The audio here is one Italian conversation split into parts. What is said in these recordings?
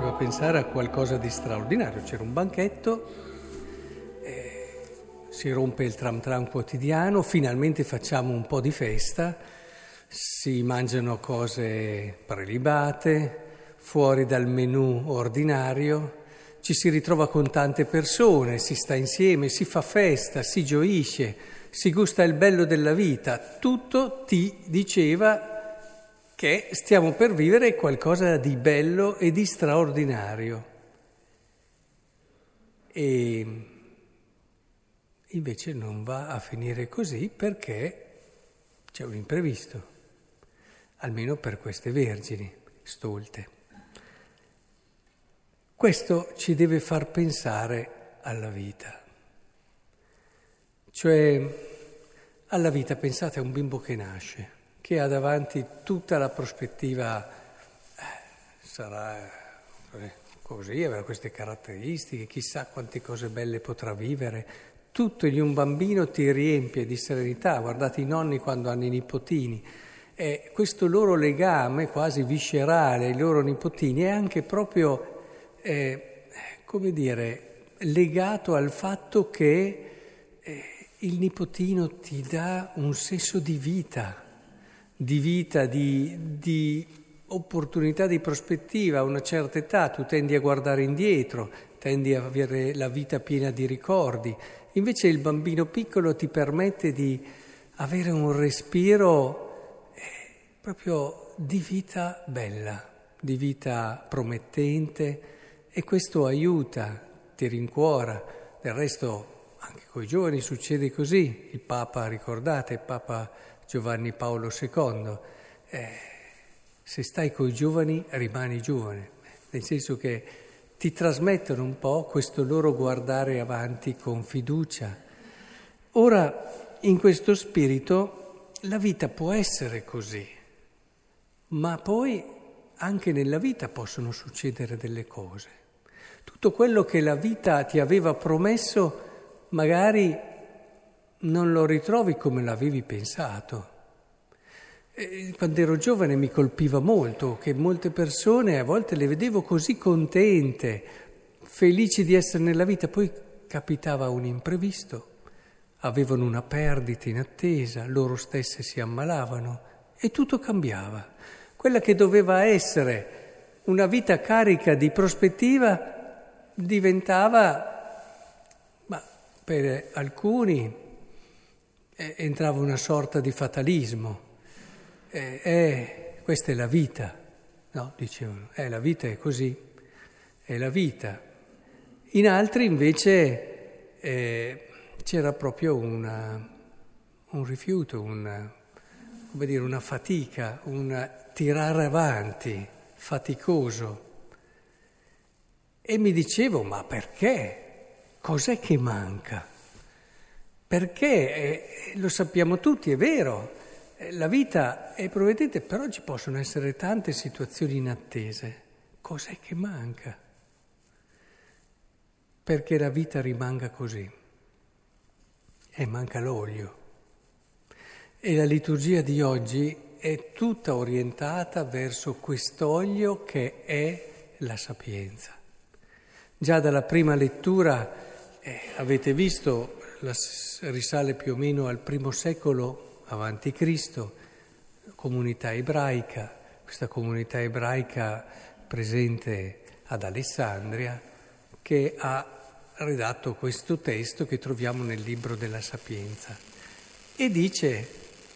faceva pensare a qualcosa di straordinario. C'era un banchetto, eh, si rompe il tram tram quotidiano, finalmente facciamo un po' di festa, si mangiano cose prelibate, fuori dal menù ordinario, ci si ritrova con tante persone, si sta insieme, si fa festa, si gioisce, si gusta il bello della vita. Tutto ti diceva che stiamo per vivere qualcosa di bello e di straordinario. E invece non va a finire così perché c'è un imprevisto, almeno per queste vergini stolte. Questo ci deve far pensare alla vita, cioè alla vita, pensate a un bimbo che nasce che ha davanti tutta la prospettiva, eh, sarà eh, così, avrà queste caratteristiche, chissà quante cose belle potrà vivere. Tutto in un bambino ti riempie di serenità, guardate i nonni quando hanno i nipotini. E questo loro legame quasi viscerale ai loro nipotini è anche proprio, eh, come dire, legato al fatto che eh, il nipotino ti dà un senso di vita di vita, di, di opportunità, di prospettiva. A una certa età tu tendi a guardare indietro, tendi a avere la vita piena di ricordi. Invece il bambino piccolo ti permette di avere un respiro eh, proprio di vita bella, di vita promettente e questo aiuta, ti rincuora. Del resto anche con i giovani succede così. Il Papa, ricordate, il Papa Giovanni Paolo II. Eh, se stai con i giovani rimani giovane, nel senso che ti trasmettono un po' questo loro guardare avanti con fiducia. Ora, in questo spirito, la vita può essere così, ma poi anche nella vita possono succedere delle cose. Tutto quello che la vita ti aveva promesso, magari non lo ritrovi come l'avevi pensato. Quando ero giovane mi colpiva molto che molte persone a volte le vedevo così contente, felici di essere nella vita, poi capitava un imprevisto, avevano una perdita in attesa, loro stesse si ammalavano e tutto cambiava. Quella che doveva essere una vita carica di prospettiva diventava, ma per alcuni, entrava una sorta di fatalismo. Eh, eh, questa è la vita, no? Dicevano, eh, la vita è così, è la vita. In altri invece eh, c'era proprio una, un rifiuto, una, dire, una fatica, un tirare avanti faticoso. E mi dicevo, ma perché? Cos'è che manca? Perché eh, lo sappiamo tutti, è vero, eh, la vita è promettente, però ci possono essere tante situazioni inattese. Cos'è che manca? Perché la vita rimanga così. E manca l'olio. E la liturgia di oggi è tutta orientata verso quest'olio che è la sapienza. Già dalla prima lettura eh, avete visto risale più o meno al primo secolo avanti Cristo, comunità ebraica, questa comunità ebraica presente ad Alessandria, che ha redatto questo testo che troviamo nel libro della Sapienza. E dice,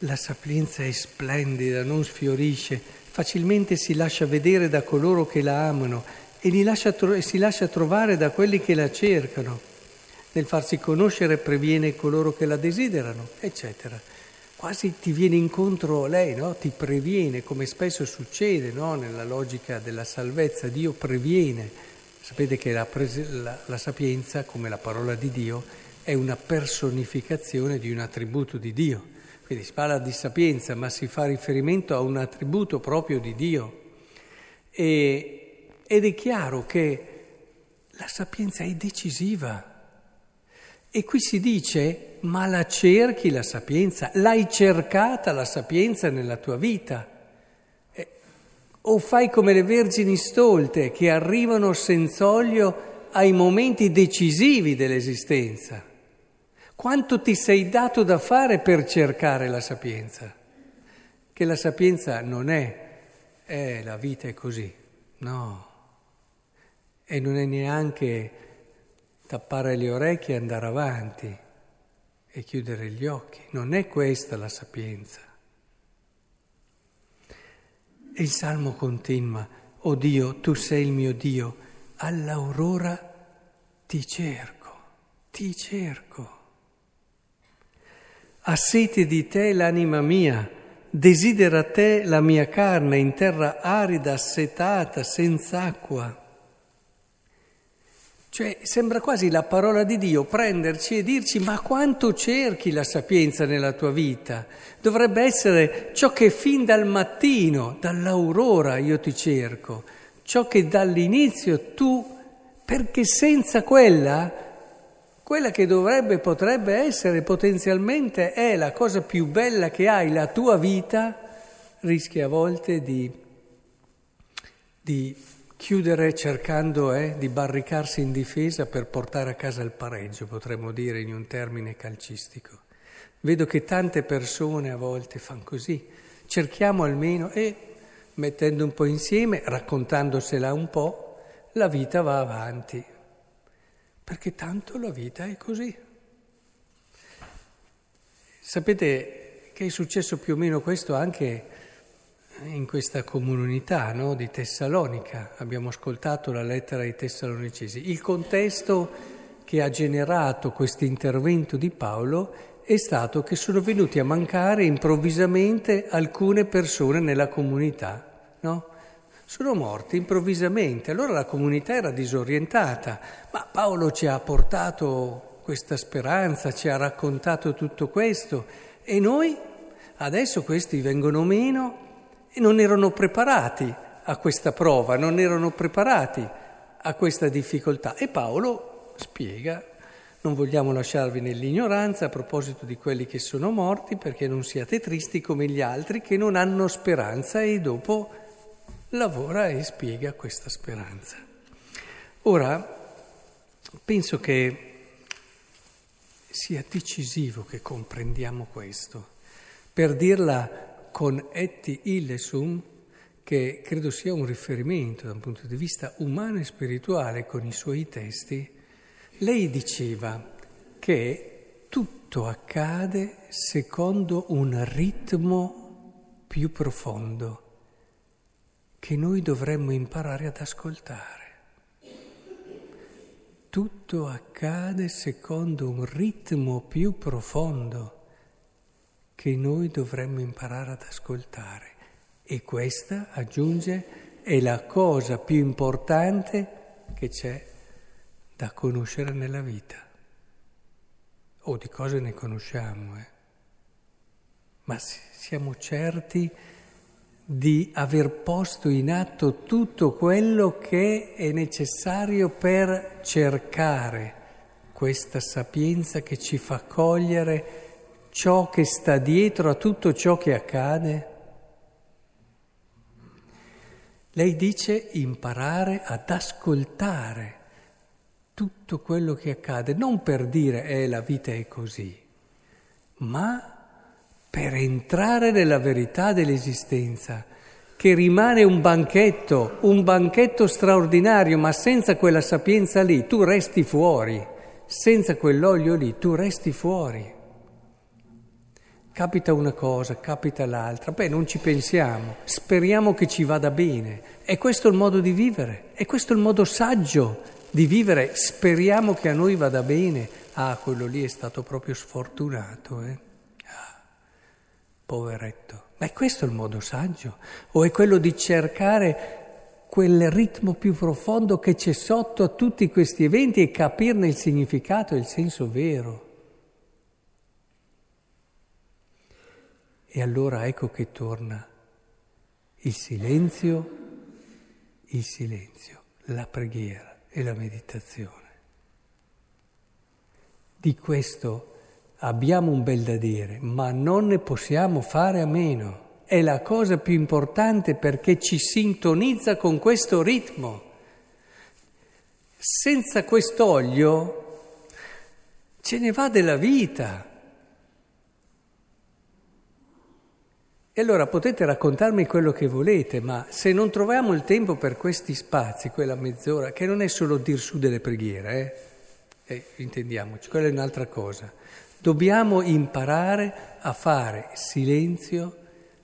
la sapienza è splendida, non sfiorisce, facilmente si lascia vedere da coloro che la amano e, lascia, e si lascia trovare da quelli che la cercano nel farsi conoscere previene coloro che la desiderano, eccetera. Quasi ti viene incontro lei, no? ti previene, come spesso succede no? nella logica della salvezza, Dio previene. Sapete che la, pres- la, la sapienza, come la parola di Dio, è una personificazione di un attributo di Dio. Quindi si parla di sapienza, ma si fa riferimento a un attributo proprio di Dio. E, ed è chiaro che la sapienza è decisiva e qui si dice, ma la cerchi la sapienza? L'hai cercata la sapienza nella tua vita? Eh, o fai come le vergini stolte che arrivano senz'olio ai momenti decisivi dell'esistenza. Quanto ti sei dato da fare per cercare la sapienza? Che la sapienza non è, eh, la vita è così, no. E non è neanche tappare le orecchie e andare avanti e chiudere gli occhi. Non è questa la sapienza. E il Salmo continua, o oh Dio, tu sei il mio Dio, all'aurora ti cerco, ti cerco. Ha sete di te l'anima mia, desidera te la mia carne in terra arida, assetata, senza acqua. Cioè sembra quasi la parola di Dio prenderci e dirci ma quanto cerchi la sapienza nella tua vita? Dovrebbe essere ciò che fin dal mattino, dall'aurora io ti cerco, ciò che dall'inizio tu, perché senza quella, quella che dovrebbe, potrebbe essere potenzialmente è la cosa più bella che hai, la tua vita, rischia a volte di, di chiudere cercando eh, di barricarsi in difesa per portare a casa il pareggio, potremmo dire in un termine calcistico. Vedo che tante persone a volte fanno così, cerchiamo almeno e mettendo un po' insieme, raccontandosela un po', la vita va avanti, perché tanto la vita è così. Sapete che è successo più o meno questo anche in questa comunità no, di Tessalonica. Abbiamo ascoltato la lettera ai Tessalonicesi. Il contesto che ha generato questo intervento di Paolo è stato che sono venuti a mancare improvvisamente alcune persone nella comunità. No? Sono morti improvvisamente, allora la comunità era disorientata, ma Paolo ci ha portato questa speranza, ci ha raccontato tutto questo e noi adesso questi vengono meno e non erano preparati a questa prova, non erano preparati a questa difficoltà. E Paolo spiega, non vogliamo lasciarvi nell'ignoranza a proposito di quelli che sono morti, perché non siate tristi come gli altri che non hanno speranza e dopo lavora e spiega questa speranza. Ora, penso che sia decisivo che comprendiamo questo. Per dirla con etti illesum, che credo sia un riferimento da un punto di vista umano e spirituale con i suoi testi, lei diceva che tutto accade secondo un ritmo più profondo che noi dovremmo imparare ad ascoltare. Tutto accade secondo un ritmo più profondo che noi dovremmo imparare ad ascoltare. E questa, aggiunge, è la cosa più importante che c'è da conoscere nella vita. O di cose ne conosciamo, eh. ma siamo certi di aver posto in atto tutto quello che è necessario per cercare questa sapienza che ci fa cogliere ciò che sta dietro a tutto ciò che accade? Lei dice imparare ad ascoltare tutto quello che accade, non per dire eh, la vita è così, ma per entrare nella verità dell'esistenza, che rimane un banchetto, un banchetto straordinario, ma senza quella sapienza lì tu resti fuori, senza quell'olio lì tu resti fuori capita una cosa, capita l'altra, beh non ci pensiamo, speriamo che ci vada bene. È questo il modo di vivere, è questo il modo saggio di vivere, speriamo che a noi vada bene. Ah, quello lì è stato proprio sfortunato, eh? Ah, poveretto. Ma è questo il modo saggio? O è quello di cercare quel ritmo più profondo che c'è sotto a tutti questi eventi e capirne il significato e il senso vero? E allora ecco che torna il silenzio, il silenzio, la preghiera e la meditazione. Di questo abbiamo un bel da dire, ma non ne possiamo fare a meno. è la cosa più importante perché ci sintonizza con questo ritmo. Senza quest'olio ce ne va della vita. E allora potete raccontarmi quello che volete, ma se non troviamo il tempo per questi spazi, quella mezz'ora, che non è solo dir su delle preghiere, eh? Eh, intendiamoci, quella è un'altra cosa. Dobbiamo imparare a fare silenzio,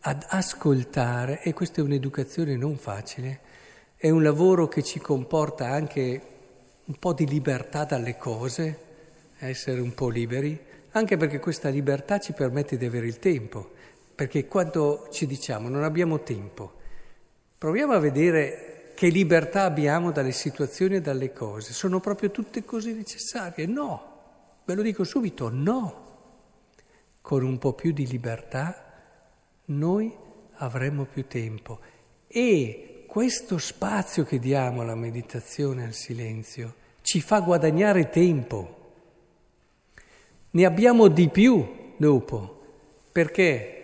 ad ascoltare, e questa è un'educazione non facile, è un lavoro che ci comporta anche un po' di libertà dalle cose, essere un po' liberi, anche perché questa libertà ci permette di avere il tempo perché quando ci diciamo non abbiamo tempo, proviamo a vedere che libertà abbiamo dalle situazioni e dalle cose. Sono proprio tutte così necessarie? No, ve lo dico subito, no. Con un po' più di libertà noi avremo più tempo e questo spazio che diamo alla meditazione, al silenzio, ci fa guadagnare tempo. Ne abbiamo di più dopo, perché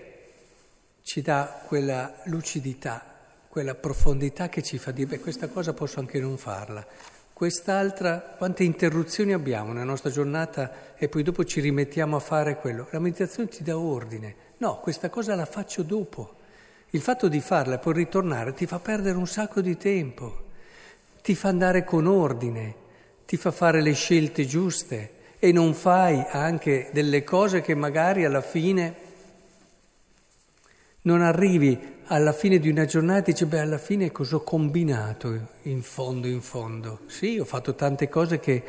ci dà quella lucidità, quella profondità che ci fa dire, beh, questa cosa posso anche non farla. Quest'altra, quante interruzioni abbiamo nella nostra giornata e poi dopo ci rimettiamo a fare quello. La meditazione ti dà ordine. No, questa cosa la faccio dopo. Il fatto di farla e poi ritornare ti fa perdere un sacco di tempo, ti fa andare con ordine, ti fa fare le scelte giuste e non fai anche delle cose che magari alla fine non arrivi alla fine di una giornata e dici, beh, alla fine cosa ho combinato in fondo, in fondo? Sì, ho fatto tante cose che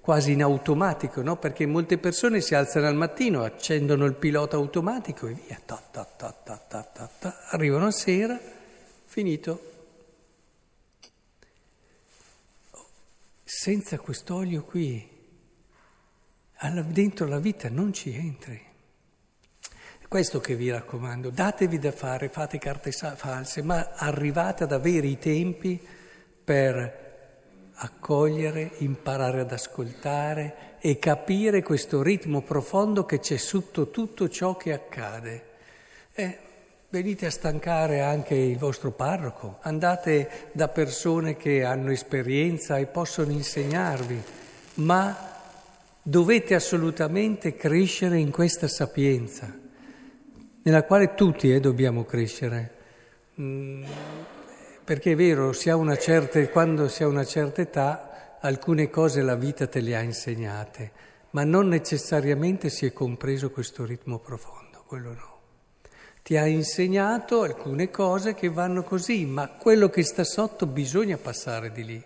quasi in automatico, no? Perché molte persone si alzano al mattino, accendono il pilota automatico e via, ta, ta, ta, ta, ta, ta, ta. arrivano a sera, finito. Senza quest'olio qui, dentro la vita non ci entri. Questo che vi raccomando, datevi da fare, fate carte false, ma arrivate ad avere i tempi per accogliere, imparare ad ascoltare e capire questo ritmo profondo che c'è sotto tutto ciò che accade. E venite a stancare anche il vostro parroco, andate da persone che hanno esperienza e possono insegnarvi, ma dovete assolutamente crescere in questa sapienza nella quale tutti eh, dobbiamo crescere. Mm, perché è vero, si certa, quando si ha una certa età, alcune cose la vita te le ha insegnate, ma non necessariamente si è compreso questo ritmo profondo, quello no. Ti ha insegnato alcune cose che vanno così, ma quello che sta sotto bisogna passare di lì.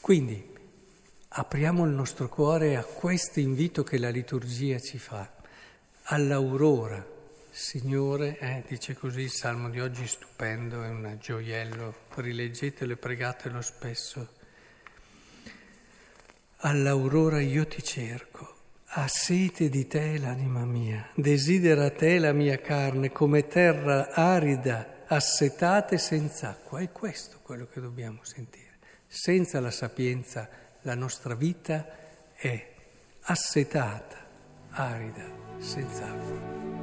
Quindi apriamo il nostro cuore a questo invito che la liturgia ci fa all'aurora. Signore, eh, dice così il salmo di oggi stupendo, è un gioiello, rileggetelo e pregatelo spesso. All'aurora io ti cerco, ha sete di te l'anima mia, desidera te la mia carne come terra arida, assetata e senza acqua. È questo quello che dobbiamo sentire. Senza la sapienza la nostra vita è assetata, arida senz'altro.